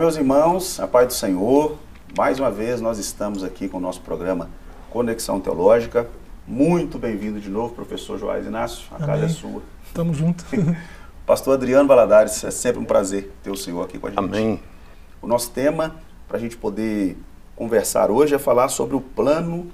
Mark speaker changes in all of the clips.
Speaker 1: Olá, meus irmãos, a paz do Senhor. Mais uma vez nós estamos aqui com o nosso programa Conexão Teológica. Muito bem-vindo de novo, professor Joás Inácio. A
Speaker 2: Amém.
Speaker 1: casa é sua.
Speaker 2: Tamo junto.
Speaker 1: Pastor Adriano Valadares, é sempre um prazer ter o senhor aqui com a gente.
Speaker 3: Amém.
Speaker 1: O nosso tema, para a gente poder conversar hoje, é falar sobre o plano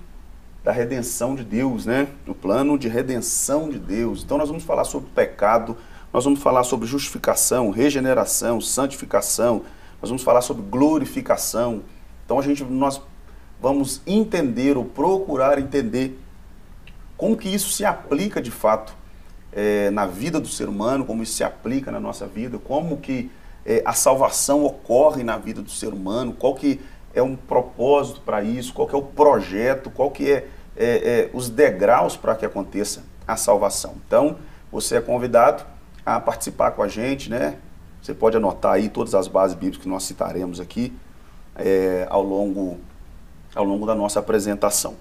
Speaker 1: da redenção de Deus, né? O plano de redenção de Deus. Então nós vamos falar sobre pecado, nós vamos falar sobre justificação, regeneração, santificação, nós vamos falar sobre glorificação. Então a gente nós vamos entender ou procurar entender como que isso se aplica de fato eh, na vida do ser humano, como isso se aplica na nossa vida, como que eh, a salvação ocorre na vida do ser humano, qual que é um propósito para isso, qual que é o projeto, qual que é, é, é os degraus para que aconteça a salvação. Então, você é convidado a participar com a gente, né? Você pode anotar aí todas as bases bíblicas que nós citaremos aqui é, ao, longo, ao longo da nossa apresentação.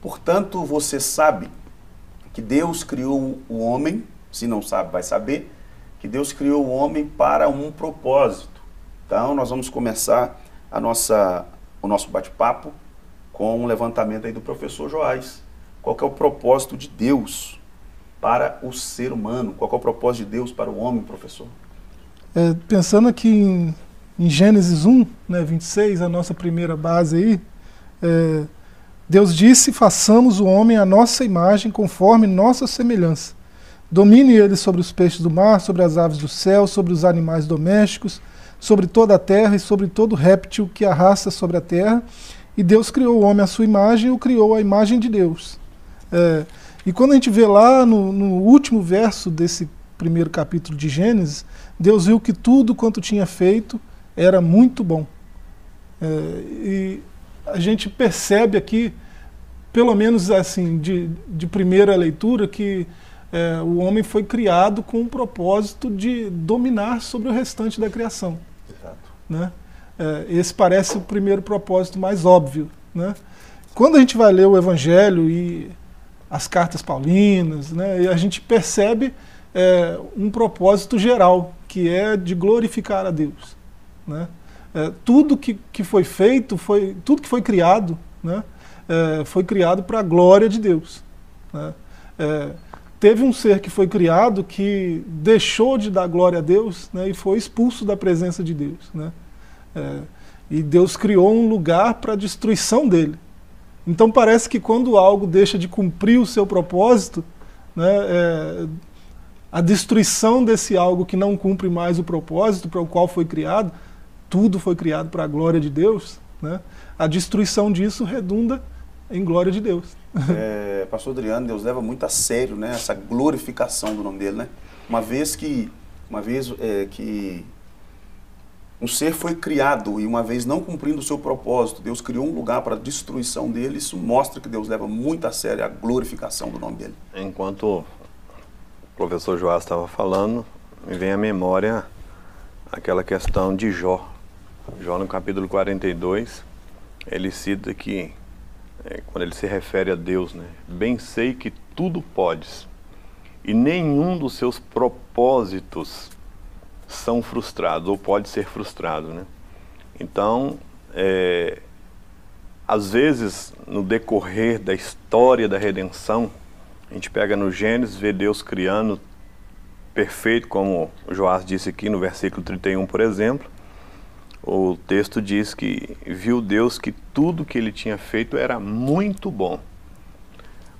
Speaker 1: Portanto, você sabe que Deus criou o homem, se não sabe, vai saber, que Deus criou o homem para um propósito. Então, nós vamos começar a nossa, o nosso bate-papo com um levantamento aí do professor Joás. Qual é o propósito de Deus para o ser humano? Qual é o propósito de Deus para o homem, professor?
Speaker 2: É, pensando aqui em, em, Gênesis 1, né, 26, a nossa primeira base aí, é, Deus disse: façamos o homem à nossa imagem, conforme nossa semelhança. Domine ele sobre os peixes do mar, sobre as aves do céu, sobre os animais domésticos, sobre toda a terra e sobre todo réptil que arrasta sobre a terra. E Deus criou o homem à sua imagem e o criou à imagem de Deus. É, e quando a gente vê lá no, no, último verso desse primeiro capítulo de Gênesis, Deus viu que tudo quanto tinha feito era muito bom. É, e a gente percebe aqui, pelo menos assim, de, de primeira leitura, que é, o homem foi criado com o propósito de dominar sobre o restante da criação.
Speaker 1: Exato.
Speaker 2: Né? É, esse parece o primeiro propósito mais óbvio. Né? Quando a gente vai ler o Evangelho e as cartas paulinas, né, a gente percebe é, um propósito geral, que é de glorificar a Deus. Né? É, tudo que, que foi feito, foi, tudo que foi criado, né, é, foi criado para a glória de Deus. Né? É, teve um ser que foi criado que deixou de dar glória a Deus né, e foi expulso da presença de Deus. Né? É, e Deus criou um lugar para a destruição dele. Então parece que quando algo deixa de cumprir o seu propósito, né, é, a destruição desse algo que não cumpre mais o propósito para o qual foi criado, tudo foi criado para a glória de Deus, né, a destruição disso redunda em glória de Deus.
Speaker 1: É, pastor Adriano, Deus leva muito a sério né, essa glorificação do nome dele. Né? Uma vez que, uma vez, é, que um ser foi criado e uma vez não cumprindo o seu propósito, Deus criou um lugar para a destruição dele, isso mostra que Deus leva muito a sério a glorificação do nome dele.
Speaker 3: Enquanto o professor Joás estava falando, me vem à memória aquela questão de Jó. Jó no capítulo 42, ele cita que, é, quando ele se refere a Deus, né? Bem sei que tudo podes, e nenhum dos seus propósitos são frustrados, ou pode ser frustrado. Né? Então, é, às vezes, no decorrer da história da redenção, a gente pega no Gênesis, vê Deus criando perfeito, como Joás disse aqui no versículo 31, por exemplo. O texto diz que viu Deus que tudo que ele tinha feito era muito bom.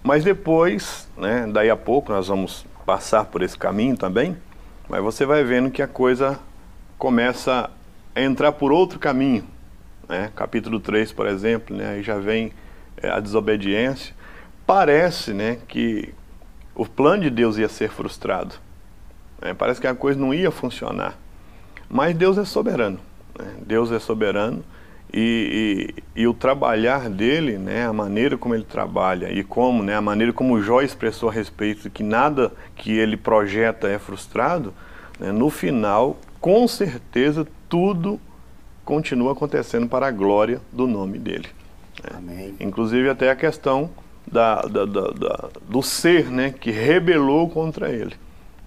Speaker 3: Mas depois, né, daí a pouco, nós vamos passar por esse caminho também, mas você vai vendo que a coisa começa a entrar por outro caminho. Né? Capítulo 3, por exemplo, né? aí já vem é, a desobediência. Parece né, que o plano de Deus ia ser frustrado. Né? Parece que a coisa não ia funcionar. Mas Deus é soberano. Né? Deus é soberano e, e, e, o trabalhar dele, né, a maneira como ele trabalha e como, né, a maneira como o Jó expressou a respeito de que nada que ele projeta é frustrado, né, no final, com certeza, tudo continua acontecendo para a glória do nome dele.
Speaker 1: Né?
Speaker 3: Inclusive até a questão da, da, da, do ser né, que rebelou contra ele.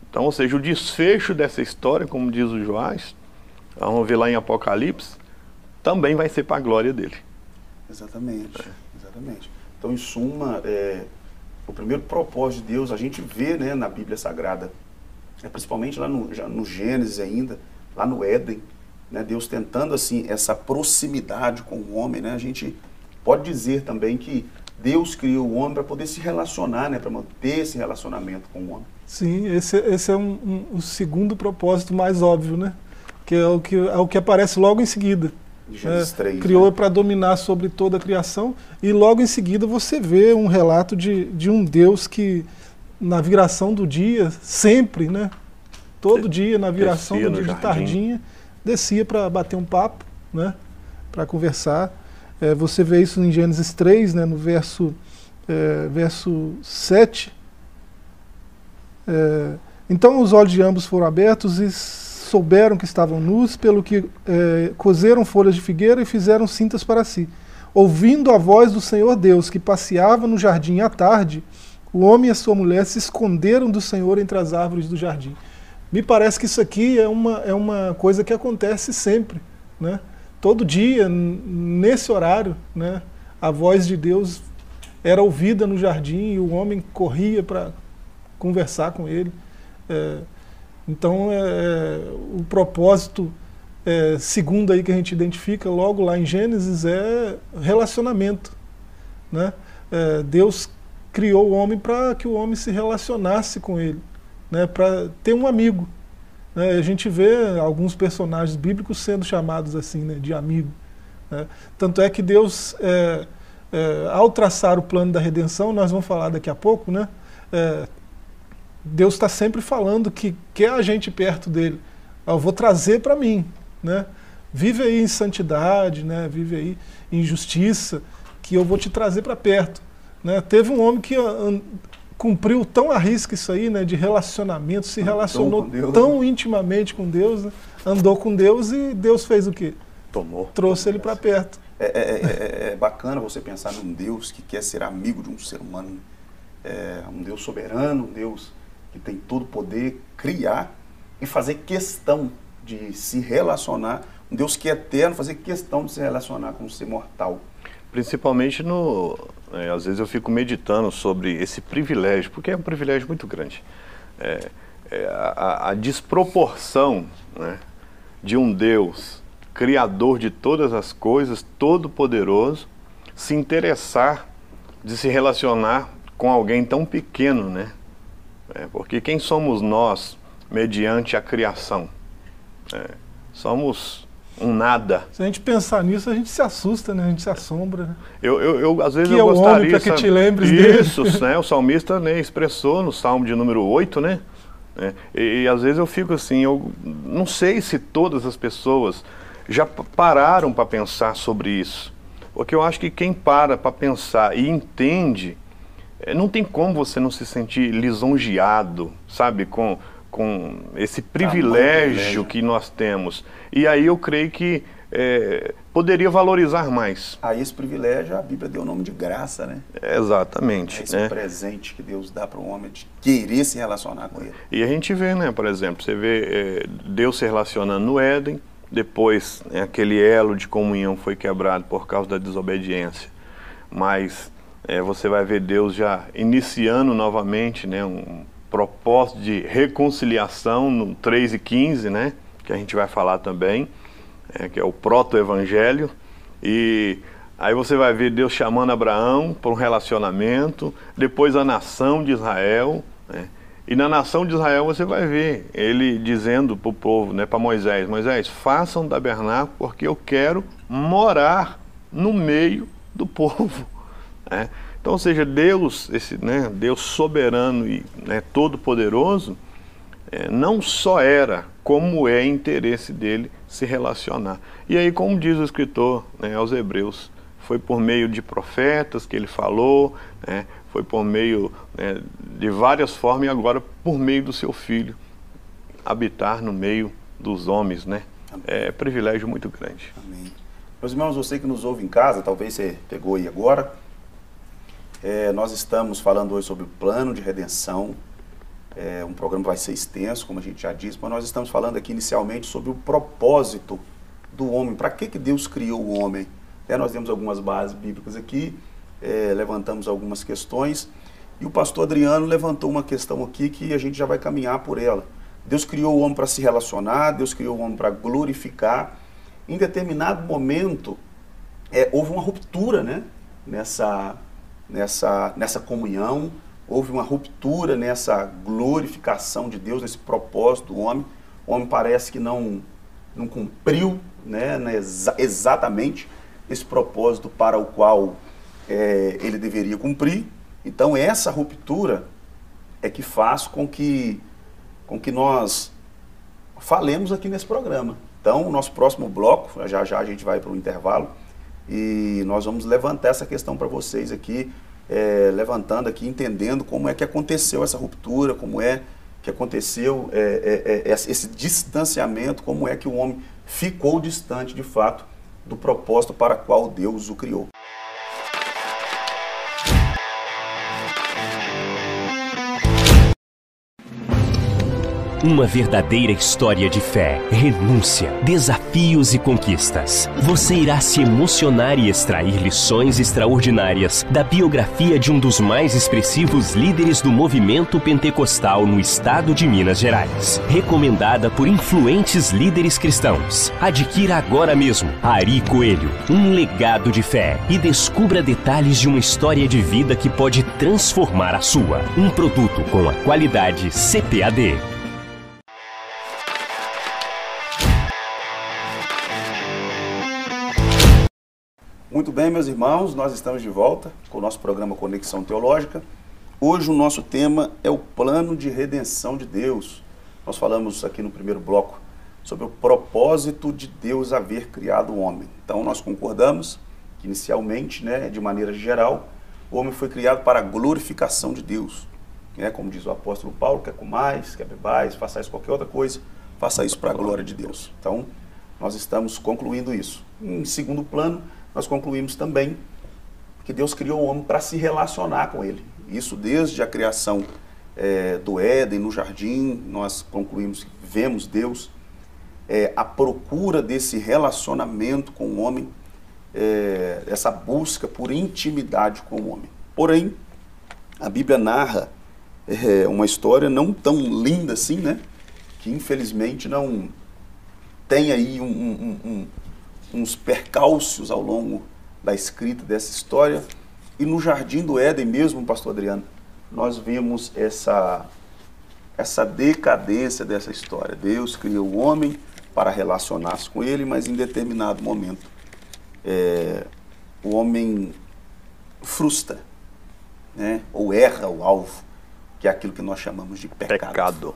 Speaker 3: Então, ou seja, o desfecho dessa história, como diz o Joás, Vamos ver lá em Apocalipse, também vai ser para a glória dele.
Speaker 1: Exatamente, é. exatamente. Então, em suma, é, o primeiro propósito de Deus, a gente vê né, na Bíblia Sagrada, é principalmente lá no, já no Gênesis ainda, lá no Éden, né, Deus tentando assim essa proximidade com o homem, né, a gente pode dizer também que Deus criou o homem para poder se relacionar, né, para manter esse relacionamento com o homem.
Speaker 2: Sim, esse, esse é um, um, o segundo propósito mais óbvio, né? Que é o que, é o que aparece logo em seguida.
Speaker 1: Gênesis é, 3,
Speaker 2: criou
Speaker 1: né?
Speaker 2: para dominar sobre toda a criação e logo em seguida você vê um relato de, de um Deus que na viração do dia, sempre, né? Todo dia, na viração
Speaker 3: Descia
Speaker 2: do dia de
Speaker 3: jardim.
Speaker 2: tardinha, descia para bater um papo, né? Para conversar. É, você vê isso em Gênesis 3, né? no verso, é, verso 7. É, então os olhos de ambos foram abertos e souberam que estavam nus, pelo que é, cozeram folhas de figueira e fizeram cintas para si. Ouvindo a voz do Senhor Deus, que passeava no jardim à tarde, o homem e a sua mulher se esconderam do Senhor entre as árvores do jardim. Me parece que isso aqui é uma, é uma coisa que acontece sempre. Né? Todo dia, nesse horário, né, a voz de Deus era ouvida no jardim e o homem corria para conversar com ele. É, então, é, o propósito é, segundo aí que a gente identifica logo lá em Gênesis é relacionamento. Né? É, Deus criou o homem para que o homem se relacionasse com ele, né? para ter um amigo. Né? A gente vê alguns personagens bíblicos sendo chamados assim, né? de amigo. né? Tanto é que Deus, é, é, ao traçar o plano da redenção, nós vamos falar daqui a pouco, né? É, Deus está sempre falando que quer a gente perto dele. Eu vou trazer para mim, né? Vive aí em santidade, né? Vive aí em justiça, que eu vou te trazer para perto, né? Teve um homem que cumpriu tão à risca isso aí, né? De relacionamento, se relacionou
Speaker 1: Deus,
Speaker 2: tão intimamente com Deus, né? andou com Deus e Deus fez o quê?
Speaker 3: Tomou.
Speaker 2: Trouxe ele para perto.
Speaker 1: É, é- é- é bacana você pensar num Deus que quer ser amigo de um ser humano, é, um Deus soberano, um Deus que tem todo o poder, criar e fazer questão de se relacionar, um Deus que é eterno, fazer questão de se relacionar com um ser mortal.
Speaker 3: Principalmente no. É, às vezes eu fico meditando sobre esse privilégio, porque é um privilégio muito grande. É, é, a, a desproporção né, de um Deus, Criador de todas as coisas, todo-poderoso, se interessar de se relacionar com alguém tão pequeno, né? É, porque quem somos nós mediante a criação? É, somos um nada.
Speaker 2: Se a gente pensar nisso, a gente se assusta, né? A gente se assombra. Né?
Speaker 3: Eu, eu, eu, às vezes
Speaker 2: Que
Speaker 3: eu
Speaker 2: é o homem
Speaker 3: gostaria...
Speaker 2: para que
Speaker 3: sabe?
Speaker 2: te lembres dele.
Speaker 3: Isso, né? O salmista né, expressou no Salmo de número 8, né? É, e, e às vezes eu fico assim, eu não sei se todas as pessoas já pararam para pensar sobre isso. Porque eu acho que quem para para pensar e entende, é, não tem como você não se sentir lisonjeado, sabe, com, com esse privilégio que nós temos. E aí eu creio que é, poderia valorizar mais.
Speaker 1: A esse privilégio a Bíblia deu o nome de graça, né?
Speaker 3: Exatamente.
Speaker 1: É esse
Speaker 3: né?
Speaker 1: presente que Deus dá para o homem de querer se relacionar com ele.
Speaker 3: E a gente vê, né, por exemplo, você vê é, Deus se relacionando no Éden, depois né, aquele elo de comunhão foi quebrado por causa da desobediência. Mas é, você vai ver Deus já iniciando novamente né, um propósito de reconciliação no 3 e 15, né, que a gente vai falar também, é, que é o proto-evangelho. E aí você vai ver Deus chamando Abraão para um relacionamento, depois a nação de Israel. Né, e na nação de Israel você vai ver ele dizendo para o povo, né, para Moisés: Moisés, façam um tabernáculo porque eu quero morar no meio do povo. né? Então, ou seja, Deus, esse, né, Deus soberano e né, todo-poderoso, é, não só era, como é interesse dele se relacionar. E aí, como diz o escritor né, aos Hebreus, foi por meio de profetas que ele falou, né, foi por meio né, de várias formas e agora por meio do seu filho habitar no meio dos homens, né? É privilégio muito grande.
Speaker 1: Amém. Meus irmãos, você que nos ouve em casa, talvez você pegou aí agora, é, nós estamos falando hoje sobre o plano de redenção É, um programa vai ser extenso, como a gente já disse, mas nós estamos falando aqui inicialmente sobre o propósito do homem. Para que, que Deus criou o homem? É, nós temos algumas bases bíblicas aqui, é, levantamos algumas questões, e o pastor Adriano levantou uma questão aqui que a gente já vai caminhar por ela. Deus criou o homem para se relacionar, Deus criou o homem para glorificar. Em determinado momento, é, houve uma ruptura né, nessa, nessa, nessa comunhão, houve uma ruptura nessa glorificação de Deus, nesse propósito do homem. O homem parece que não, não cumpriu né, né exa exatamente esse propósito para o qual é, ele deveria cumprir. Então, essa ruptura é que faz com que, com que nós falemos aqui nesse programa. Então, o nosso próximo bloco, já já a gente vai para o intervalo, e nós vamos levantar essa questão para vocês aqui, é, levantando aqui, entendendo como é que aconteceu essa ruptura, como é que aconteceu é, é, é esse distanciamento, como é que o homem ficou distante de fato do propósito para qual Deus o criou.
Speaker 4: Uma verdadeira história de fé, renúncia, desafios e conquistas. Você irá se emocionar e extrair lições extraordinárias da biografia de um dos mais expressivos líderes do movimento pentecostal no estado de Minas Gerais. Recomendada por influentes líderes cristãos. Adquira agora mesmo Ari Coelho, um legado de fé e descubra detalhes de uma história de vida que pode transformar a sua. Um produto com a qualidade CPAD.
Speaker 1: Muito bem, meus irmãos, nós estamos de volta com o nosso programa Conexão Teológica. Hoje o nosso tema é o plano de redenção de Deus. Nós falamos aqui no primeiro bloco sobre o propósito de Deus haver criado o homem. Então nós concordamos que inicialmente, né, de maneira geral, o homem foi criado para a glorificação de Deus. Né? Como diz o apóstolo Paulo, quer mais, quer bebais, façais qualquer outra coisa, faça isso para a glória de Deus. Então nós estamos concluindo isso. Em segundo plano, nós concluímos também que Deus criou o homem para se relacionar com ele. Isso desde a criação é, do Éden, no jardim, nós concluímos, vemos Deus é, a procura desse relacionamento com o homem, é, essa busca por intimidade com o homem. Porém, a Bíblia narra é, uma história não tão linda assim, né? Que infelizmente não tem aí um, um, um uns percalços ao longo da escrita dessa história. E no Jardim do Éden mesmo, pastor Adriano, nós vimos essa, essa decadência dessa história. Deus criou o homem para relacionar-se com ele, mas em determinado momento é, o homem frustra, né? ou erra o alvo, que é aquilo que nós chamamos de pecado.
Speaker 3: Pecado.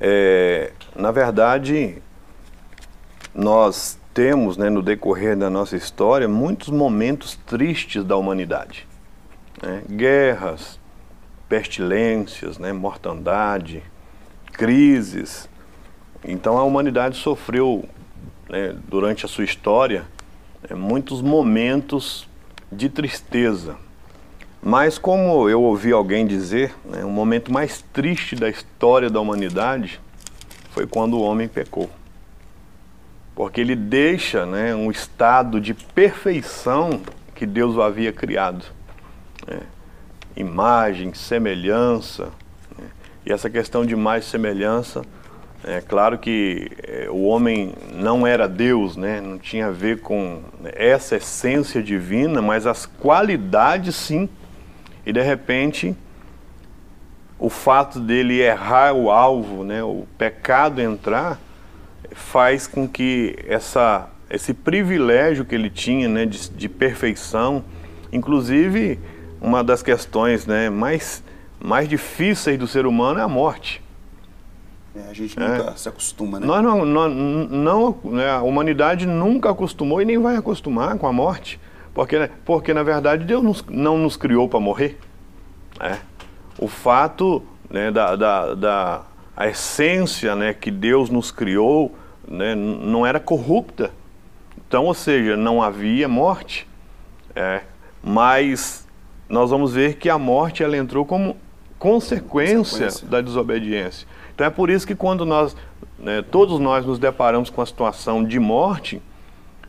Speaker 3: É, na verdade, nós temos né, no decorrer da nossa história muitos momentos tristes da humanidade. Né? Guerras, pestilências, né, mortandade, crises. Então a humanidade sofreu né, durante a sua história né, muitos momentos de tristeza. Mas como eu ouvi alguém dizer, né, o momento mais triste da história da humanidade foi quando o homem pecou porque ele deixa né, um estado de perfeição que Deus o havia criado. Né? Imagem, semelhança. Né? E essa questão de e semelhança, é claro que é, o homem não era Deus, né? não tinha a ver com essa essência divina, mas as qualidades sim. E de repente, o fato dele errar o alvo, né? o pecado entrar, faz com que essa, esse privilégio que ele tinha né, de, de perfeição, inclusive uma das questões né, mais, mais difíceis do ser humano é a morte.
Speaker 1: É, a gente nunca é. se acostuma, né?
Speaker 3: Nós não, não, não né, a humanidade nunca acostumou e nem vai acostumar com a morte, porque, porque na verdade Deus nos, não nos criou para morrer. É. O fato né, da, da, da a essência né, que Deus nos criou né, não era corrupta. Então, ou seja, não havia morte. É, mas nós vamos ver que a morte ela entrou como, consequência,
Speaker 1: Consequência.
Speaker 3: da desobediência. Então é por isso que quando nós, né, todos nós nos deparamos com a situação de morte,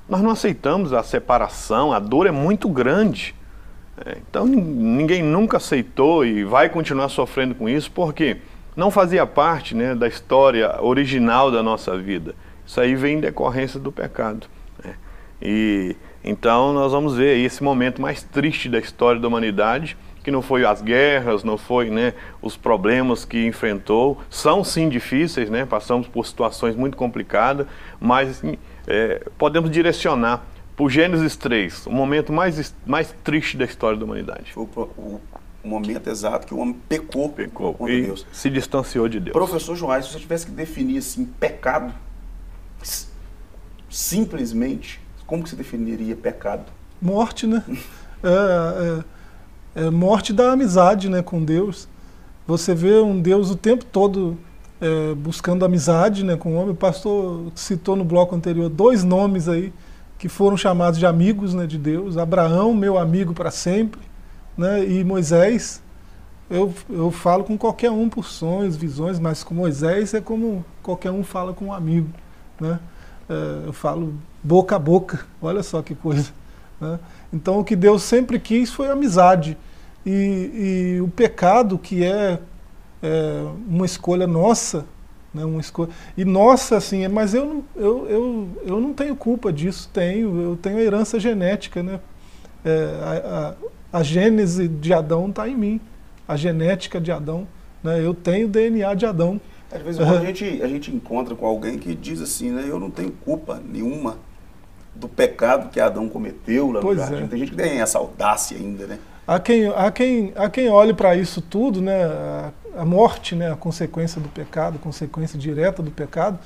Speaker 3: nós não aceitamos a separação, a dor é muito grande. É, então nin- ninguém nunca aceitou e vai continuar sofrendo com isso porque não fazia parte né, da história original da nossa vida. Isso aí vem em decorrência do pecado. né. E então nós vamos ver esse momento mais triste da história da humanidade, que não foi as guerras, não foi né, os problemas que enfrentou, são sim difíceis, né, passamos por situações muito complicadas, mas assim, é, podemos direcionar para o Gênesis 3, o momento mais, mais triste da história da humanidade.
Speaker 1: Foi o, momento exato que o homem pecou,
Speaker 3: Pecou
Speaker 1: contra
Speaker 3: e
Speaker 1: Deus.
Speaker 3: se distanciou de Deus.
Speaker 1: Professor Joás, se você tivesse que definir assim, pecado, simplesmente, como que você definiria pecado?
Speaker 2: morte, né? É, é- é morte da amizade, né, com Deus. Você vê um Deus o tempo todo é, buscando amizade, né, com o homem. O pastor citou no bloco anterior dois nomes aí que foram chamados de amigos, né, de Deus. Abraão, meu amigo para sempre, né, e Moisés. Eu, eu falo com qualquer um por sonhos, visões, mas com Moisés é como qualquer um fala com um amigo, né? É, eu falo boca a boca. Olha só que coisa. né? Então, o que Deus sempre quis foi amizade. E, e o pecado, que é, é, uma escolha nossa, né, uma escolha, e nossa, assim, mas eu não, eu, eu, eu não tenho culpa disso, tenho, eu tenho a herança genética. Né? É, a, a, a gênese de Adão está em mim, a genética de Adão. Né? Eu tenho o DNA de Adão.
Speaker 1: Às vezes quando a gente, a gente encontra com alguém que diz assim, né, eu não tenho culpa nenhuma do pecado que Adão cometeu lá
Speaker 2: Pois
Speaker 1: no jardim.
Speaker 2: é.
Speaker 1: Tem gente que tem essa audácia ainda, né?
Speaker 2: Há quem, há quem, há quem olhe para isso tudo, né, a, a morte, né, a consequência do pecado, consequência direta do pecado,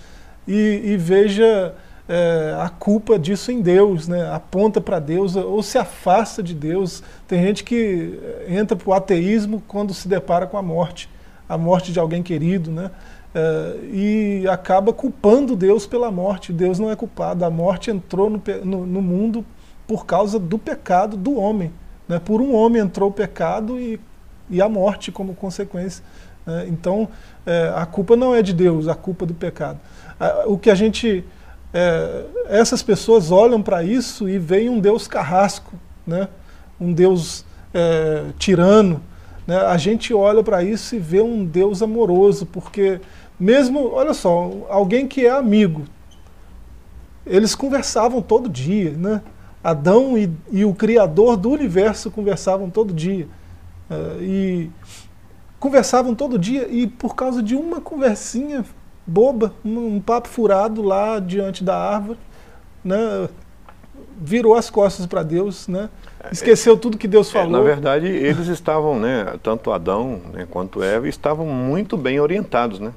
Speaker 2: e, e veja é, a culpa disso em Deus, né, aponta para Deus ou se afasta de Deus. Tem gente que eh, entra para o ateísmo quando se depara com a morte, a morte de alguém querido, né, é, e acaba culpando Deus pela morte. Deus não é culpado, a morte entrou no, no, no mundo por causa do pecado do homem. Né? Por um homem entrou o pecado e, e a morte como consequência. né? Então, é, a culpa não é de Deus, a culpa é do pecado. O que a gente. é, essas pessoas olham para isso e veem um Deus carrasco, né? um Deus é, tirano. Né? A gente olha para isso e vê um Deus amoroso, porque mesmo, olha só, alguém que é amigo, eles conversavam todo dia, né? Adão e, e o Criador do universo conversavam todo dia. Eh, e conversavam todo dia e por causa de uma conversinha boba, um, um papo furado lá diante da árvore, né? Virou as costas para Deus, né? esqueceu tudo que Deus
Speaker 3: É,
Speaker 2: falou.
Speaker 3: na verdade, eles estavam, né, tanto Adão né, quanto Eva, estavam muito bem orientados, né?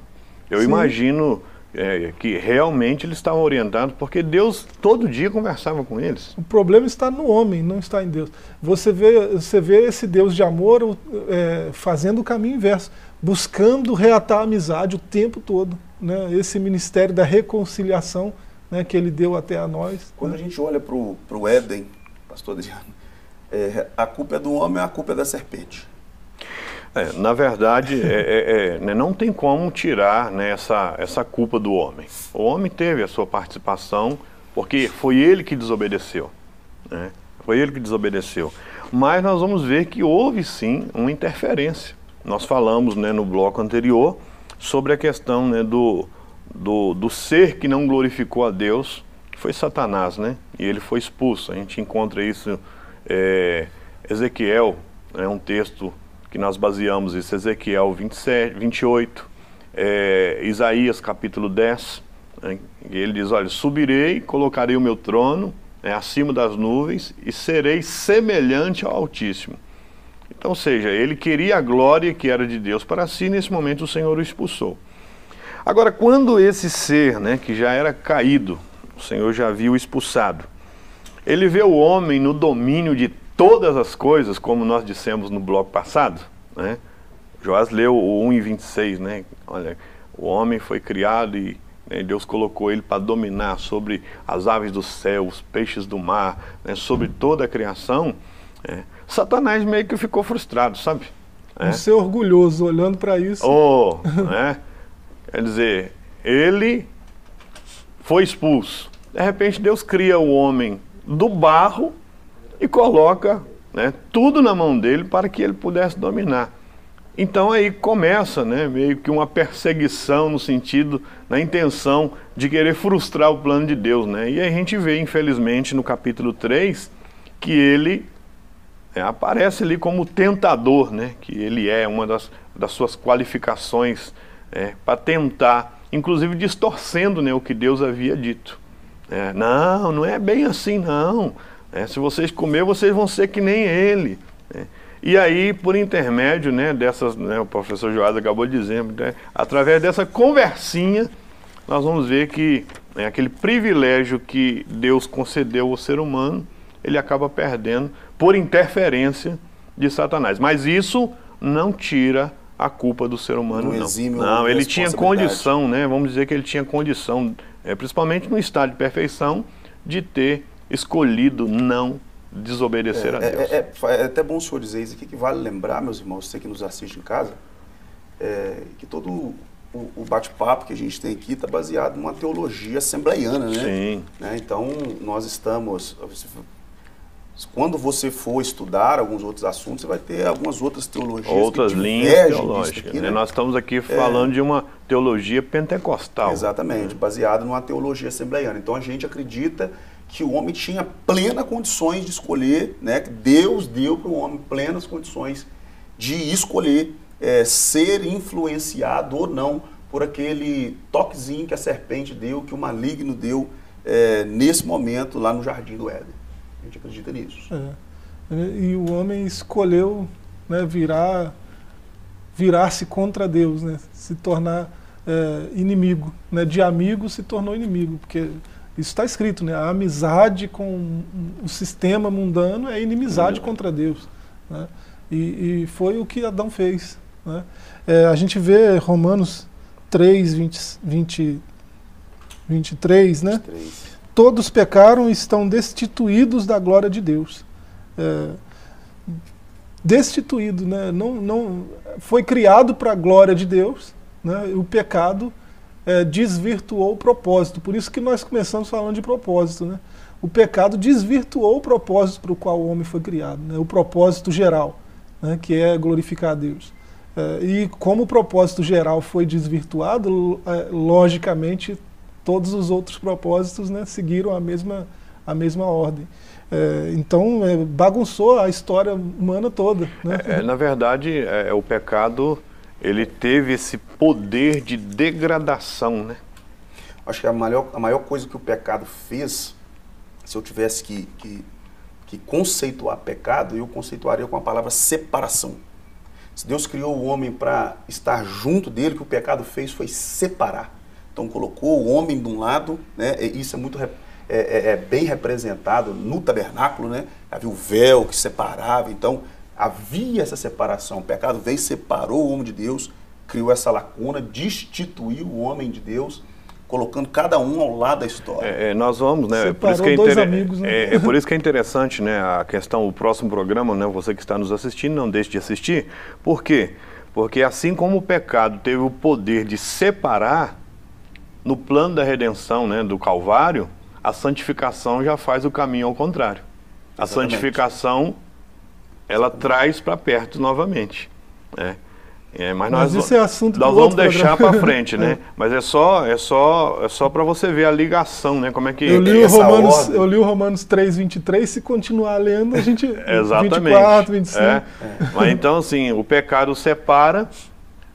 Speaker 3: Eu
Speaker 2: Sim.
Speaker 3: imagino é, que realmente eles estavam orientados, porque Deus todo dia conversava com eles.
Speaker 2: O problema está no homem, não está em Deus. Você vê, você vê esse Deus de amor é, fazendo o caminho inverso, buscando reatar a amizade o tempo todo. Né? Esse ministério da reconciliação né, que ele deu até a nós.
Speaker 1: Quando
Speaker 2: né?
Speaker 1: a gente olha para o Éden, pastor Adriano, é, a culpa é do homem ou a culpa é da serpente?
Speaker 3: É, na verdade, é, é, é, né, não tem como tirar né, essa, essa culpa do homem. O homem teve a sua participação, porque foi ele que desobedeceu. né? Foi ele que desobedeceu. Mas nós vamos ver que houve sim uma interferência. Nós falamos né, no bloco anterior sobre a questão né, do, do, do ser que não glorificou a Deus, foi Satanás, né? E ele foi expulso. A gente encontra isso, é, Ezequiel, é um texto que nós baseamos isso, Ezequiel 27, 28, é, Isaías capítulo 10, né, e ele diz, olha, subirei, colocarei o meu trono né, acima das nuvens e serei semelhante ao Altíssimo. Então, ou seja, ele queria a glória que era de Deus para si, nesse momento o Senhor o expulsou. Agora, quando esse ser, né, que já era caído, o Senhor já viu expulsado, ele vê o homem no domínio de todas as coisas, como nós dissemos no bloco passado, né? Joás leu o 1 e 26, né? Olha, o homem foi criado e né, Deus colocou ele para dominar sobre as aves do céu, os peixes do mar, né, sobre toda a criação. né? Satanás meio que ficou frustrado, sabe?
Speaker 2: Um ser orgulhoso olhando para isso.
Speaker 3: Oh, né? Quer dizer, ele foi expulso. De repente Deus cria o homem do barro e coloca né, tudo na mão dele para que ele pudesse dominar. Então aí começa né, meio que uma perseguição no sentido, na intenção de querer frustrar o plano de Deus. Né? E a gente vê, infelizmente, no capítulo 3, que ele é, aparece ali como tentador, né? que ele é uma das, das suas qualificações é, para tentar, inclusive distorcendo né, o que Deus havia dito. É, não, não é bem assim, não. É, se vocês comer, vocês vão ser que nem ele. Né? E aí, por intermédio né, dessas, né, o professor Joás acabou dizendo, né, através dessa conversinha, nós vamos ver que né, aquele privilégio que Deus concedeu ao ser humano, ele acaba perdendo por interferência de Satanás. Mas isso não tira a culpa do ser humano, não. Não, não ele tinha condição, né? Vamos dizer que ele tinha condição, é, principalmente no estado de perfeição, de ter escolhido não desobedecer
Speaker 1: é,
Speaker 3: a Deus.
Speaker 1: É, é, é, até bom o senhor dizer isso aqui, que vale lembrar, meus irmãos, você que nos assiste em casa, é, que todo o, o bate-papo que a gente tem aqui está baseado numa teologia assembleiana, né?
Speaker 3: Sim.
Speaker 1: Né? Então, nós estamos... Quando você for estudar alguns outros assuntos, você vai ter algumas outras teologias.
Speaker 3: Outras linhas teológicas. Aqui, né? Nós estamos aqui falando é, de uma teologia pentecostal.
Speaker 1: Exatamente, baseada numa teologia assembleiana. Então a gente acredita que o homem tinha plenas condições de escolher, né? que Deus deu para o homem plenas condições de escolher é, ser influenciado ou não por aquele toquezinho que a serpente deu, que o maligno deu é, nesse momento lá no jardim do Éden. A gente acredita nisso.
Speaker 2: É. E o homem escolheu né, virar virar-se contra Deus, né, se tornar é, inimigo, né, de amigo se tornou inimigo, porque isso está escrito, né? A amizade com o sistema mundano é inimizade uhum. contra Deus. Né? E, e, foi o que Adão fez. Né? É, a gente vê Romanos 3, 20, 20, 23, né? 23. Todos pecaram e estão destituídos da glória de Deus. É, destituído, né? Não, não, foi criado para a glória de Deus, né? o pecado é, desvirtuou o propósito. Por isso que nós começamos falando de propósito. Né? O pecado desvirtuou o propósito para o qual o homem foi criado, né? o propósito geral, né? que é glorificar a Deus. É, e como o propósito geral foi desvirtuado, é, logicamente todos os outros propósitos né, seguiram a mesma, a mesma ordem. É, então é, bagunçou a história humana toda. Né?
Speaker 3: É, na verdade, é, o pecado ele teve esse poder de degradação, né?
Speaker 1: Acho que a maior, a maior coisa que o pecado fez, se eu tivesse que, que, que conceituar pecado, eu conceituaria com a palavra separação. Se Deus criou o homem para estar junto dele, o que o pecado fez foi separar. Então colocou o homem de um lado, né? E isso é muito é, é, é bem representado no tabernáculo, né? Havia o véu que separava. Então havia essa separação. O pecado veio, separou o homem de Deus, criou essa lacuna, destituiu o homem de Deus, colocando cada um ao lado da história.
Speaker 3: É, é nós vamos, né? Separou por isso que é, inter... amigos, né? é, é, por isso que é interessante, né? A questão, o próximo programa, né? Você que está nos assistindo, não deixe de assistir. Por quê? Porque assim como o pecado teve o poder de separar, no plano da redenção, né, do Calvário, a santificação já faz o caminho ao contrário. A santificação ela traz para perto novamente. Né? É, mas, mas nós,
Speaker 2: isso é assunto
Speaker 3: nós vamos deixar para frente, né? É. Mas é só é só é só para você ver a ligação, né? Como é que
Speaker 2: eu li o Romanos eu li o Romanos 3:23 se continuar lendo a gente
Speaker 3: exatamente 24, 25. É. é. Mas então assim o pecado separa,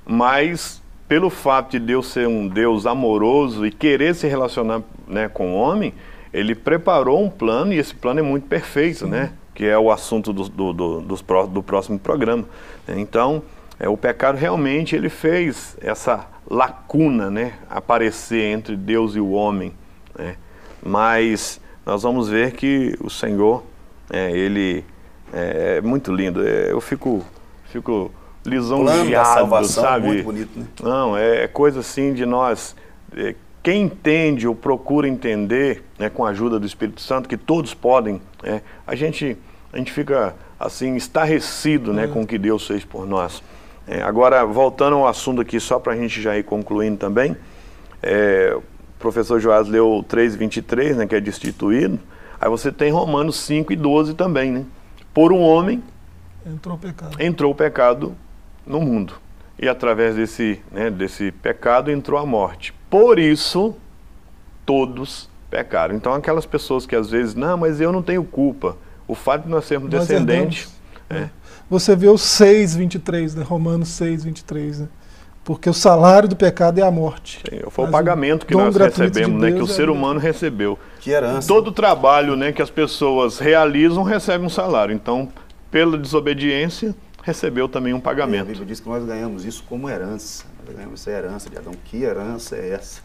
Speaker 3: mas pelo fato de Deus ser um Deus amoroso e querer se relacionar né, com o homem, ele preparou um plano e esse plano é muito perfeito, Sim. né? que é o assunto do, do, do, do próximo programa. Então, é, o pecado realmente ele fez essa lacuna né, aparecer entre Deus e o homem. Né? Mas nós vamos ver que o Senhor, é, ele é, é muito lindo. É, eu fico, fico lisonjeado, sabe?
Speaker 1: Muito bonito, né?
Speaker 3: Não, é, é coisa assim de nós é, quem entende ou procura entender, né, com a ajuda do Espírito Santo, que todos podem, né, a gente a gente fica assim estarrecido né, com o que Deus fez por nós. É, agora, voltando ao assunto aqui, só para a gente já ir concluindo também, é, o professor Joás leu 3,23, né, que é destituído, aí você tem Romanos 5 e 12 também, né? Por um homem
Speaker 2: entrou o pecado,
Speaker 3: entrou o pecado no mundo. E através desse, né, desse pecado entrou a morte. Por isso, todos pecaram. Então, aquelas pessoas que às vezes, não, mas eu não tenho culpa. O fato de nós sermos
Speaker 2: Nós
Speaker 3: descendentes.
Speaker 2: herdamos.
Speaker 3: é,
Speaker 2: Você vê o 6, 23, né? Romanos 6, 23, né? Porque o salário do pecado é a morte.
Speaker 3: sim, foi o
Speaker 2: Mas
Speaker 3: pagamento que nós
Speaker 2: gratuito de
Speaker 3: recebemos, né, que o
Speaker 2: é
Speaker 3: ser humano recebeu.
Speaker 1: Que herança.
Speaker 3: Todo trabalho né, que as pessoas realizam recebe um salário. Então, pela desobediência, recebeu também um
Speaker 1: A
Speaker 3: pagamento.
Speaker 1: Bíblia diz que nós ganhamos isso como herança. Nós ganhamos essa herança de Adão. Que herança é essa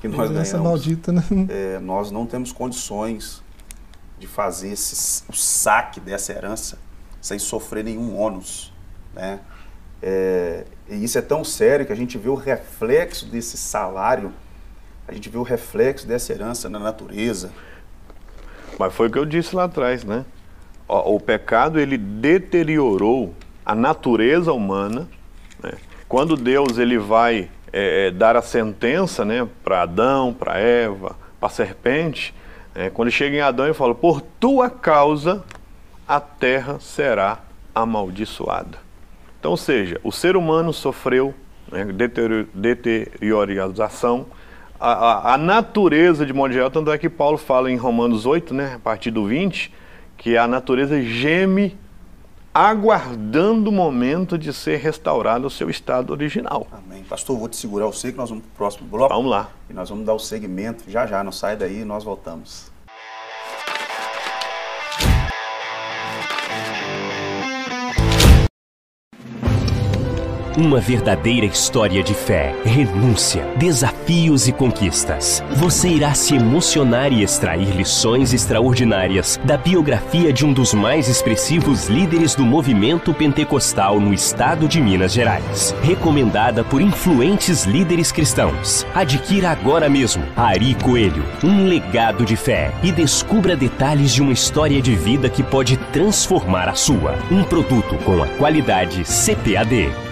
Speaker 1: que nós
Speaker 2: Essa
Speaker 1: ganhamos?
Speaker 2: maldita, né?
Speaker 1: É, nós não temos condições de fazer esse, o saque dessa herança sem sofrer nenhum ônus. Né? É, e isso é tão sério que a gente vê o reflexo desse salário, a gente vê o reflexo dessa herança na natureza.
Speaker 3: Mas foi o que eu disse lá atrás, né? O, o pecado ele deteriorou a natureza humana. né? Quando Deus ele vai é, é, dar a sentença, né, para Adão, para Eva, para a serpente, é, quando chega em Adão ele fala: por tua causa a terra será amaldiçoada. Então, ou seja, o ser humano sofreu né, deteriorização, a, a- a natureza de modo geral, tanto é que Paulo fala em Romanos 8, né, a partir do 20, que a natureza geme aguardando o momento de ser restaurado ao seu estado original.
Speaker 1: Amém. Pastor, vou te segurar eu sei que nós vamos para o próximo bloco.
Speaker 3: Vamos lá.
Speaker 1: E nós vamos dar o segmento. Já já, não sai daí, nós voltamos.
Speaker 4: Uma verdadeira história de fé, renúncia, desafios e conquistas. Você irá se emocionar e extrair lições extraordinárias da biografia de um dos mais expressivos líderes do movimento pentecostal no estado de Minas Gerais. Recomendada por influentes líderes cristãos. Adquira agora mesmo Ari Coelho, um legado de fé e descubra detalhes de uma história de vida que pode transformar a sua. Um produto com a qualidade CPAD.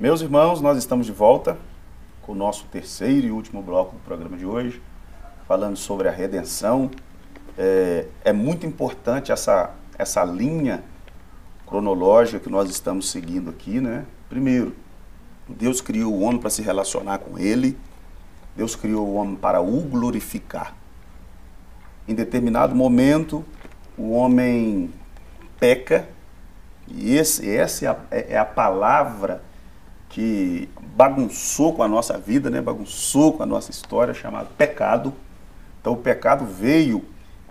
Speaker 1: Meus irmãos, nós estamos de volta com o nosso terceiro e último bloco do programa de hoje, falando sobre a redenção. É, é muito importante essa, essa linha cronológica que nós estamos seguindo aqui, né? Primeiro, Deus criou o homem para se relacionar com ele, Deus criou o homem para o glorificar. Em determinado momento, o homem peca, e esse, essa é a, é a palavra que bagunçou com a nossa vida, né? bagunçou com a nossa história, chamado pecado. Então o pecado veio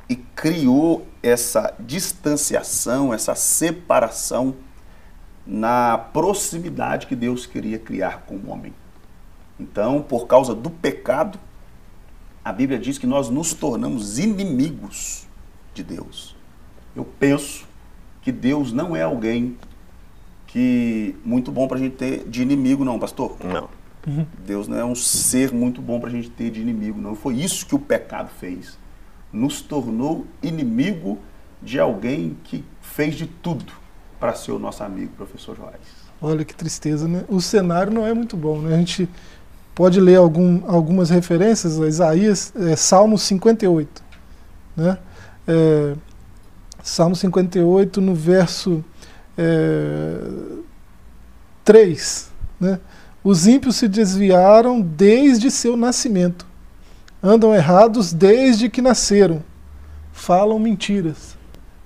Speaker 1: e criou essa distanciação, essa separação na proximidade que Deus queria criar com o homem. Então, por causa do pecado, a Bíblia diz que nós nos tornamos inimigos de Deus. Eu penso que Deus não é alguém que muito bom para a gente ter de inimigo, não, pastor.
Speaker 3: Não.
Speaker 1: Deus não é um ser muito bom para a gente ter de inimigo, não. Foi isso que o pecado fez. Nos tornou inimigo de alguém que fez de tudo para ser o nosso amigo, professor Joás.
Speaker 2: Olha que tristeza, né? O cenário não é muito bom, né? A gente pode ler algum, algumas referências a Isaías, é, Salmo 58, né? É, Salmo 58, no verso é, 3, né? Os ímpios se desviaram desde seu nascimento, andam errados desde que nasceram, falam mentiras.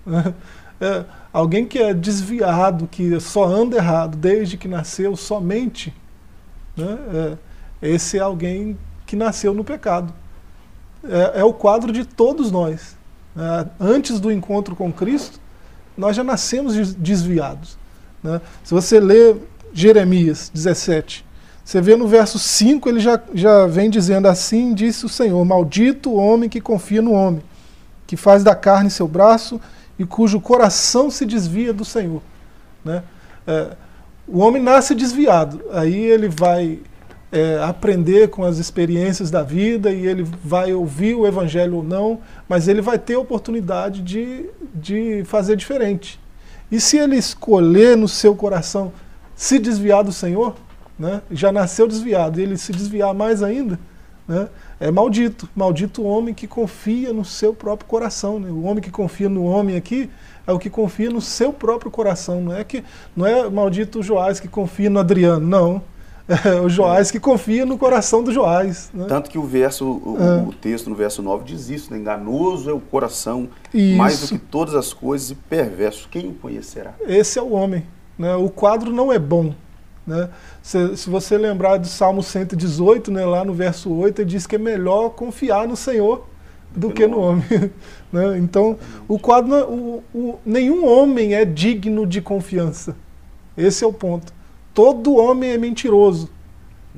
Speaker 2: É, alguém que é desviado, que só anda errado desde que nasceu, somente, né? É, esse é alguém que nasceu no pecado. É, é o quadro de todos nós. né? Antes do encontro com Cristo, nós já nascemos des- desviados. né? Se você lê Jeremias 17, você vê no verso 5, ele já, já vem dizendo assim: disse o Senhor, maldito o homem que confia no homem, que faz da carne seu braço e cujo coração se desvia do Senhor. Né? É, o homem nasce desviado, aí ele vai é, aprender com as experiências da vida e ele vai ouvir o evangelho ou não, mas ele vai ter a oportunidade de, de fazer diferente. E se ele escolher no seu coração se desviar do Senhor, né, já nasceu desviado, e ele se desviar mais ainda, né, é maldito. Maldito o homem que confia no seu próprio coração. Né? O homem que confia no homem aqui é o que confia no seu próprio coração. Não é que não é maldito o Joás que confia no Adriano, não. É o Joás que confia no coração do Joás. Né?
Speaker 1: Tanto que o verso, o, é. o, texto no verso 9 diz isso, né? enganoso é o coração, isso. mais do que todas as coisas, e perverso. Quem o conhecerá?
Speaker 2: Esse é o homem. Né? O quadro não é bom. Né? Se, se, você lembrar do Salmo 118, né, lá no verso 8, ele diz que é melhor confiar no Senhor do que no homem. né? Então, o quadro, o, o, nenhum homem é digno de confiança. Esse é o ponto. Todo homem é mentiroso.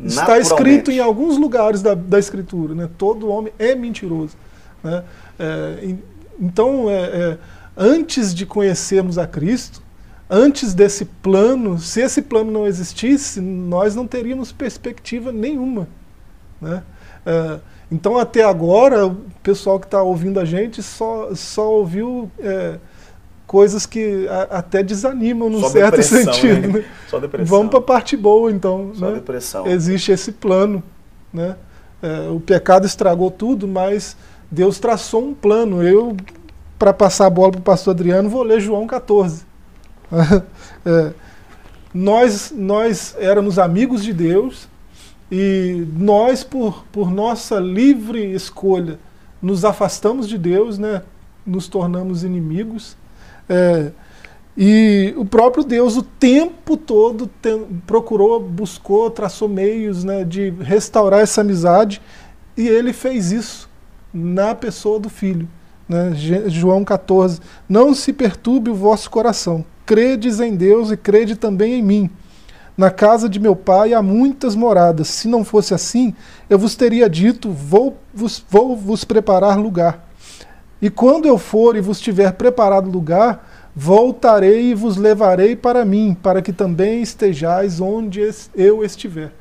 Speaker 2: Está escrito em alguns lugares da, da Escritura. Né? Todo homem é mentiroso. Né? É, então, é, é, antes de conhecermos a Cristo, antes desse plano, se esse plano não existisse, nós não teríamos perspectiva nenhuma. Né? É, então, até agora, o pessoal que está ouvindo a gente só, só ouviu é, coisas que a, até desanimam num só certo sentido. Né? Só depressão. Vamos para a parte boa, então. Só né? depressão. Existe esse plano. Né? É, o pecado estragou tudo, mas Deus traçou um plano. Eu, para passar a bola para o pastor Adriano, vou ler João 14. é, nós, nós éramos amigos de Deus e nós, por, por nossa livre escolha, nos afastamos de Deus, né? nos tornamos inimigos. É, e o próprio Deus, o tempo todo, tem, procurou, buscou, traçou meios né, de restaurar essa amizade, e ele fez isso na pessoa do Filho. Né? João 14. Não se perturbe o vosso coração. Credes em Deus e crede também em mim. Na casa de meu pai há muitas moradas. Se não fosse assim, eu vos teria dito: vou vos, vou vos preparar lugar. E quando eu for e vos tiver preparado lugar, voltarei e vos levarei para mim, para que também estejais onde eu estiver.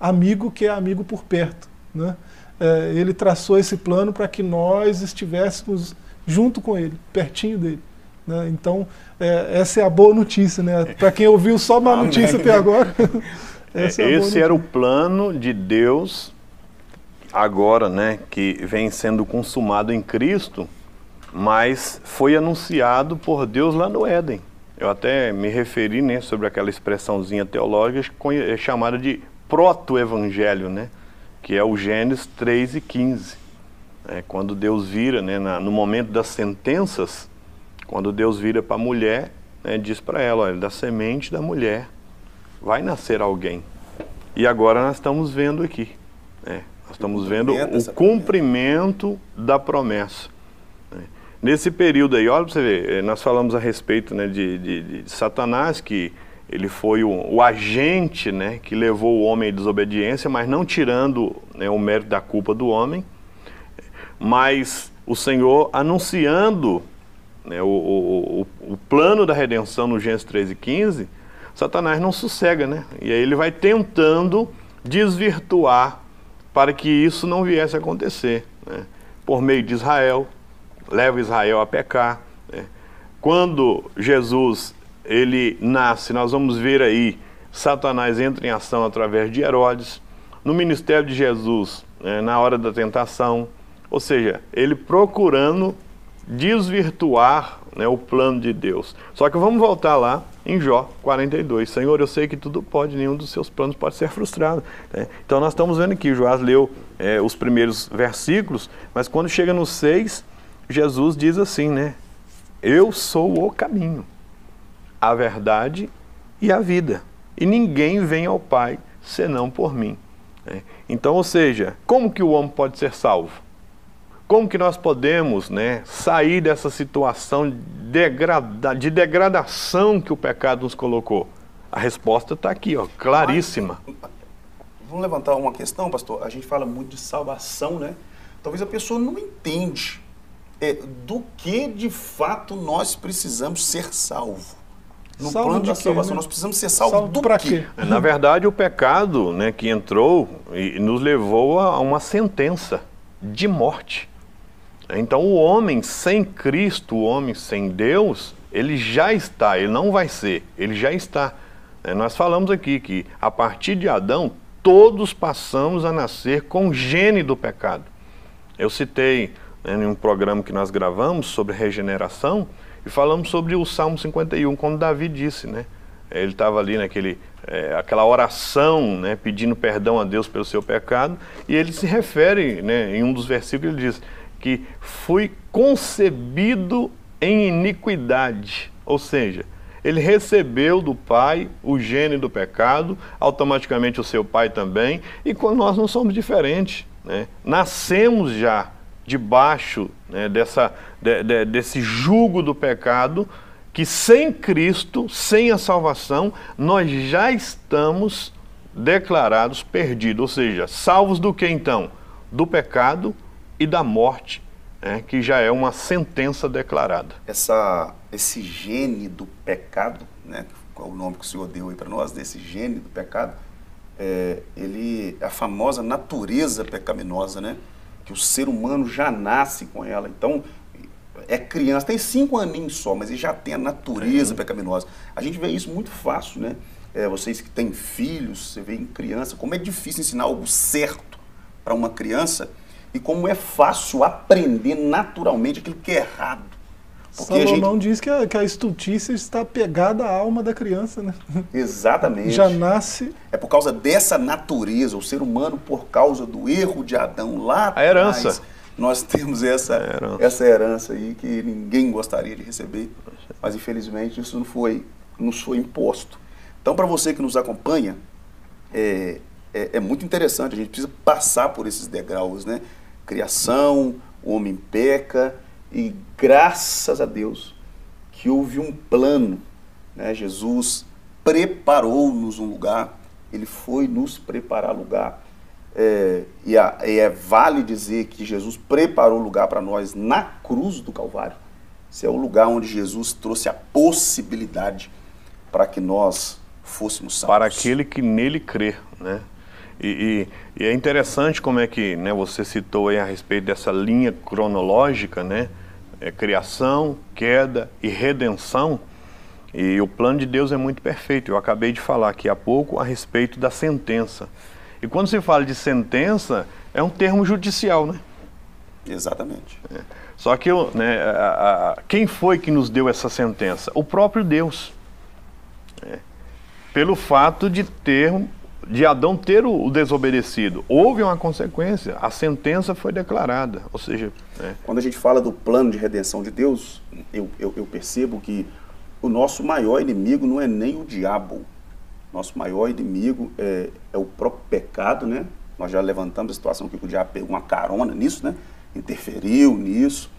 Speaker 2: Amigo que é amigo por perto. Né? É, ele traçou esse plano para que nós estivéssemos junto com ele, pertinho dele. Né? Então, é, essa é a boa notícia, né? Para quem ouviu só má notícia até agora.
Speaker 3: é esse era o plano de Deus agora, né, que vem sendo consumado em Cristo, mas foi anunciado por Deus lá no Éden. Eu até me referi, né, sobre aquela expressãozinha teológica é chamada de proto-evangelho, né, que é o Gênesis 3 e 15. É, quando Deus vira, né, na, no momento das sentenças, quando Deus vira para a mulher, né, diz para ela, olha, da semente da mulher vai nascer alguém. E agora nós estamos vendo aqui, né, nós estamos vendo o cumprimento da promessa. Nesse período aí, olha para você ver, eh, nós falamos a respeito né, de, de, de Satanás, que ele foi o, o, agente né, que levou o homem à desobediência, mas não tirando né, o mérito da culpa do homem, mas o Senhor anunciando né, o, o, o, plano da redenção no Gênesis 13 e 15, Satanás não sossega, né? E aí ele vai tentando desvirtuar para que isso não viesse a acontecer. Né? Por meio de Israel, leva Israel a pecar. Né? Quando Jesus ele nasce, nós vamos ver aí, Satanás entra em ação através de Herodes, no ministério de Jesus, né, na hora da tentação, ou seja, ele procurando desvirtuar né, o plano de Deus. Só que vamos voltar lá em Jó 42. Senhor, eu sei que tudo pode, nenhum dos seus planos pode ser frustrado. Né? Então nós estamos vendo aqui, Joás leu é, os primeiros versículos, mas quando chega no 6, Jesus diz assim, né? Eu sou o caminho, a verdade e a vida. E ninguém vem ao Pai senão por mim. Né? Então, ou seja, como que o homem pode ser salvo? Como que nós podemos né, sair dessa situação de degradação que o pecado nos colocou? A resposta está aqui, ó, claríssima.
Speaker 1: Vamos levantar uma questão, pastor. A gente fala muito de salvação, né? Talvez a pessoa não entende é, do que de fato nós precisamos ser salvo. No
Speaker 2: Salvo
Speaker 1: plano
Speaker 2: de
Speaker 1: da
Speaker 2: quê,
Speaker 1: salvação,
Speaker 2: né?
Speaker 1: nós precisamos ser salvos
Speaker 2: Salvo
Speaker 1: do
Speaker 2: pra
Speaker 1: quê?
Speaker 2: quê?
Speaker 3: Na verdade, o pecado né, que entrou e nos levou a uma sentença de morte. Então, o homem sem Cristo, o homem sem Deus, ele já está, ele não vai ser, ele já está. É, Nós falamos aqui que a partir de Adão, todos passamos a nascer com o gene do pecado. Eu citei né, em um programa que nós gravamos sobre regeneração e falamos sobre o Salmo 51, quando Davi disse, né? Ele estava ali naquele, é, aquela oração, né, pedindo perdão a Deus pelo seu pecado, e ele se refere, né, em um dos versículos, ele diz que fui concebido em iniquidade, ou seja, ele recebeu do pai o gene do pecado, automaticamente o seu pai também, e quando nós não somos diferentes, né? nascemos já debaixo né, dessa, de- de- desse jugo do pecado, que sem Cristo, sem a salvação, nós já estamos declarados perdidos, ou seja, salvos do que então? Do pecado e da morte, né, que já é uma sentença declarada.
Speaker 1: essa, esse gene do pecado, né, qual é o nome que o Senhor deu aí para nós, desse gene do pecado, é, ele, a famosa natureza pecaminosa, né, que o ser humano já nasce com ela. Então, é criança, tem cinco aninhos só, mas ele já tem a natureza pecaminosa. A gente vê isso muito fácil, né? É, vocês que têm filhos, você vê em criança, como é difícil ensinar algo certo para uma criança e como é fácil aprender naturalmente aquilo que é errado. Porque a gente,
Speaker 2: Salomão diz que a, que a estultícia está pegada à alma da criança, né?
Speaker 1: exatamente,
Speaker 2: Já nasce.
Speaker 1: é por causa dessa natureza, o ser humano, por causa do erro de Adão lá
Speaker 3: A herança.
Speaker 1: atrás, nós temos essa
Speaker 3: herança.
Speaker 1: essa herança aí que ninguém gostaria de receber, mas infelizmente isso não foi, nos foi imposto. Então, para você que nos acompanha, é, é, é muito interessante, a gente precisa passar por esses degraus, né? Criação, o homem peca, e graças a Deus que houve um plano, né? Jesus preparou-nos um lugar, ele foi nos preparar lugar. É, e, a- e é vale dizer que Jesus preparou lugar para nós na cruz do Calvário. Esse é o lugar onde Jesus trouxe a possibilidade para que nós fôssemos salvos.
Speaker 3: para aquele que nele crê, né? E, e- e é interessante como é que né, você citou aí a respeito dessa linha cronológica, né? É, criação, queda e redenção. E o plano de Deus é muito perfeito. Eu acabei de falar aqui há pouco a respeito da sentença. E quando se fala de sentença, é um termo judicial, né?
Speaker 1: Exatamente.
Speaker 3: Só que né, a- a- quem foi que nos deu essa sentença? O próprio Deus. É. Pelo fato de ter, de Adão ter o, desobedecido. Houve uma consequência, a sentença foi declarada. Ou seja, né,
Speaker 1: Quando a gente fala do plano de redenção de Deus, eu, eu, eu percebo que o nosso maior inimigo não é nem o diabo. Nosso maior inimigo é, é o próprio pecado, né? Nós já levantamos a situação que o diabo pegou uma carona nisso, né? Interferiu nisso.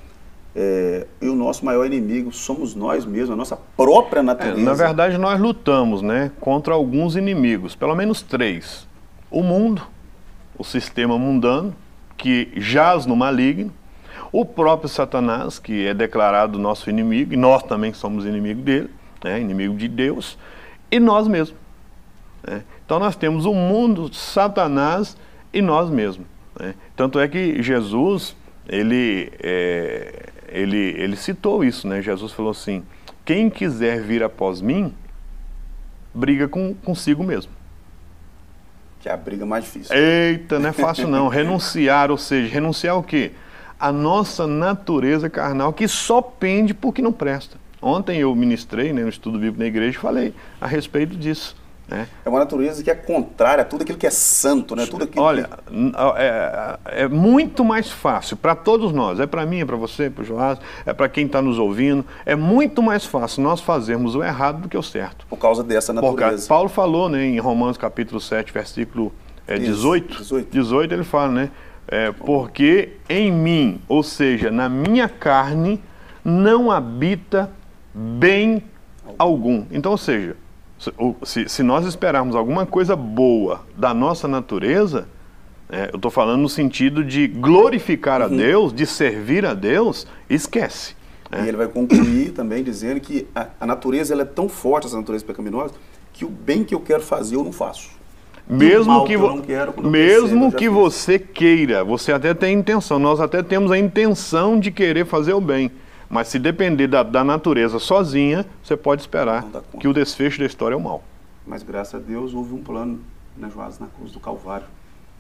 Speaker 1: É, e o nosso maior inimigo somos nós mesmos, a nossa própria
Speaker 3: é,
Speaker 1: natureza.
Speaker 3: na verdade nós lutamos né, contra alguns inimigos, pelo menos três. O mundo, o sistema mundano, que jaz no maligno, o próprio Satanás, que é declarado nosso inimigo, e nós também somos inimigo dele, né, inimigo de Deus, e nós mesmos. né. Então nós temos o mundo, Satanás e nós mesmos. né. Tanto é que Jesus, ele, é, ele, ele citou isso, né? Jesus falou assim, quem quiser vir após mim, briga com, consigo mesmo.
Speaker 1: Que é a briga mais difícil.
Speaker 3: Eita, não é fácil não. Renunciar, ou seja, renunciar o quê? A nossa natureza carnal, que só pende porque não presta. Ontem eu ministrei né, no estudo bíblico na igreja e falei a respeito disso. Né?
Speaker 1: É uma natureza que é contrária a tudo aquilo que é santo, né? Tudo aquilo
Speaker 3: Olha,
Speaker 1: que...
Speaker 3: é, é muito mais fácil para todos nós, é para mim, é para você, para o Joás, é para quem está nos ouvindo, é muito mais fácil nós fazermos o errado do que o certo.
Speaker 1: por causa dessa natureza.
Speaker 3: Paulo falou né, em Romanos capítulo 7, versículo é,
Speaker 1: Isso,
Speaker 3: 18,
Speaker 1: 18.
Speaker 3: 18, ele fala, né? é, porque em mim, ou seja, na minha carne, não habita bem algum. Então, ou seja, se, se- nós esperarmos alguma coisa boa da nossa natureza, é, eu estou falando no sentido de glorificar a Deus, de servir a Deus, esquece.
Speaker 1: É. E ele vai concluir também dizendo que a, a natureza ela é tão forte, essa natureza pecaminosa, que o bem que eu quero fazer eu não faço.
Speaker 3: Mesmo que, que quero, mesmo que você queira, você até tem intenção, nós até temos a intenção de querer fazer o bem. Mas se depender da, da natureza sozinha, você pode esperar que o desfecho da história é o mal.
Speaker 1: Mas graças a Deus houve um plano, né, Joás, na cruz do Calvário.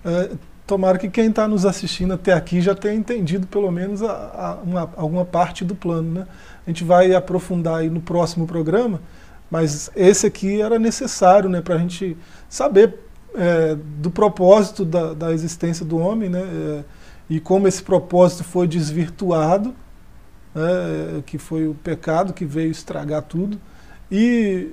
Speaker 2: É, tomara que quem está nos assistindo até aqui já tenha entendido pelo menos a, a, uma, alguma parte do plano. Né? A gente vai aprofundar aí no próximo programa, mas esse aqui era necessário né, para a gente saber é, do propósito da, da, existência do homem, né, é, e como esse propósito foi desvirtuado, né, que foi o pecado que veio estragar tudo, e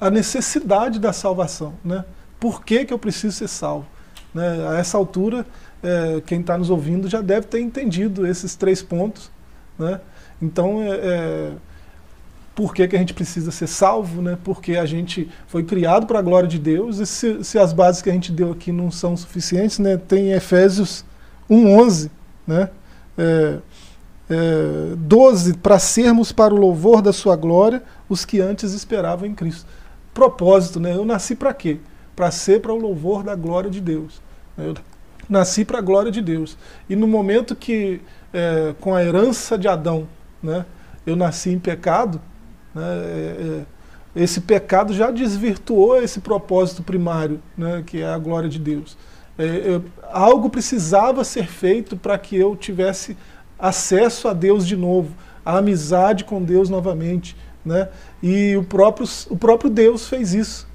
Speaker 2: a necessidade da salvação. Né? Por que, que eu preciso ser salvo? Né? A essa altura, é, quem está nos ouvindo já deve ter entendido esses três pontos. Né? Então, é, é por que, que a gente precisa ser salvo, né? porque a gente foi criado para a glória de Deus, e se, se, as bases que a gente deu aqui não são suficientes, né? tem Efésios 1,11, né? É, é, 12, para sermos para o louvor da sua glória os que antes esperavam em Cristo. Propósito, né? eu nasci para quê? Para ser para o louvor da glória de Deus. Eu nasci para a glória de Deus. E no momento que, é, com a herança de Adão, né, eu nasci em pecado, né? É, é, esse pecado já desvirtuou esse propósito primário, né? que é a glória de Deus. É, eu, algo precisava ser feito para que eu tivesse acesso a Deus de novo, a amizade com Deus novamente. Né? E o próprio, o próprio Deus fez isso.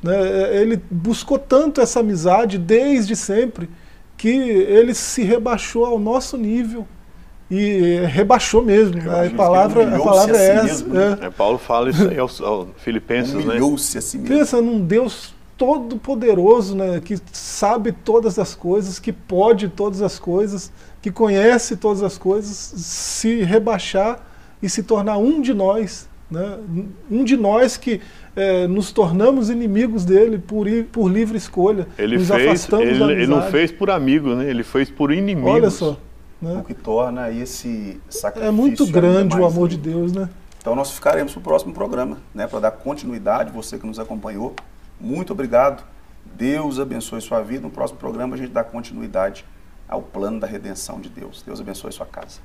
Speaker 2: Né? É, ele buscou tanto essa amizade desde sempre que ele se rebaixou ao nosso nível e rebaixou mesmo. A palavra, a palavra é essa. Mesmo, né?
Speaker 3: é. Paulo fala isso aí aos, aos Filipenses, né?
Speaker 2: Humilhou-se a si mesmo. Pensa num Deus todo poderoso, né, que sabe todas as coisas, que pode todas as coisas, que conhece todas as coisas, se rebaixar e se tornar um de nós, né, um de nós que é, nos tornamos inimigos dele por, por livre escolha,
Speaker 3: ele nos fez, afastamos ele, da Ele não fez por amigo, né, ele fez por inimigos.
Speaker 2: Olha só.
Speaker 1: Né? O que torna esse sacrifício.
Speaker 2: É muito grande o amor de Deus, né?
Speaker 1: Então nós ficaremos para o próximo programa, né? Para dar continuidade, você que nos acompanhou. Muito obrigado. Deus abençoe sua vida. No próximo programa a gente dá continuidade ao plano da redenção de Deus. Deus abençoe sua casa.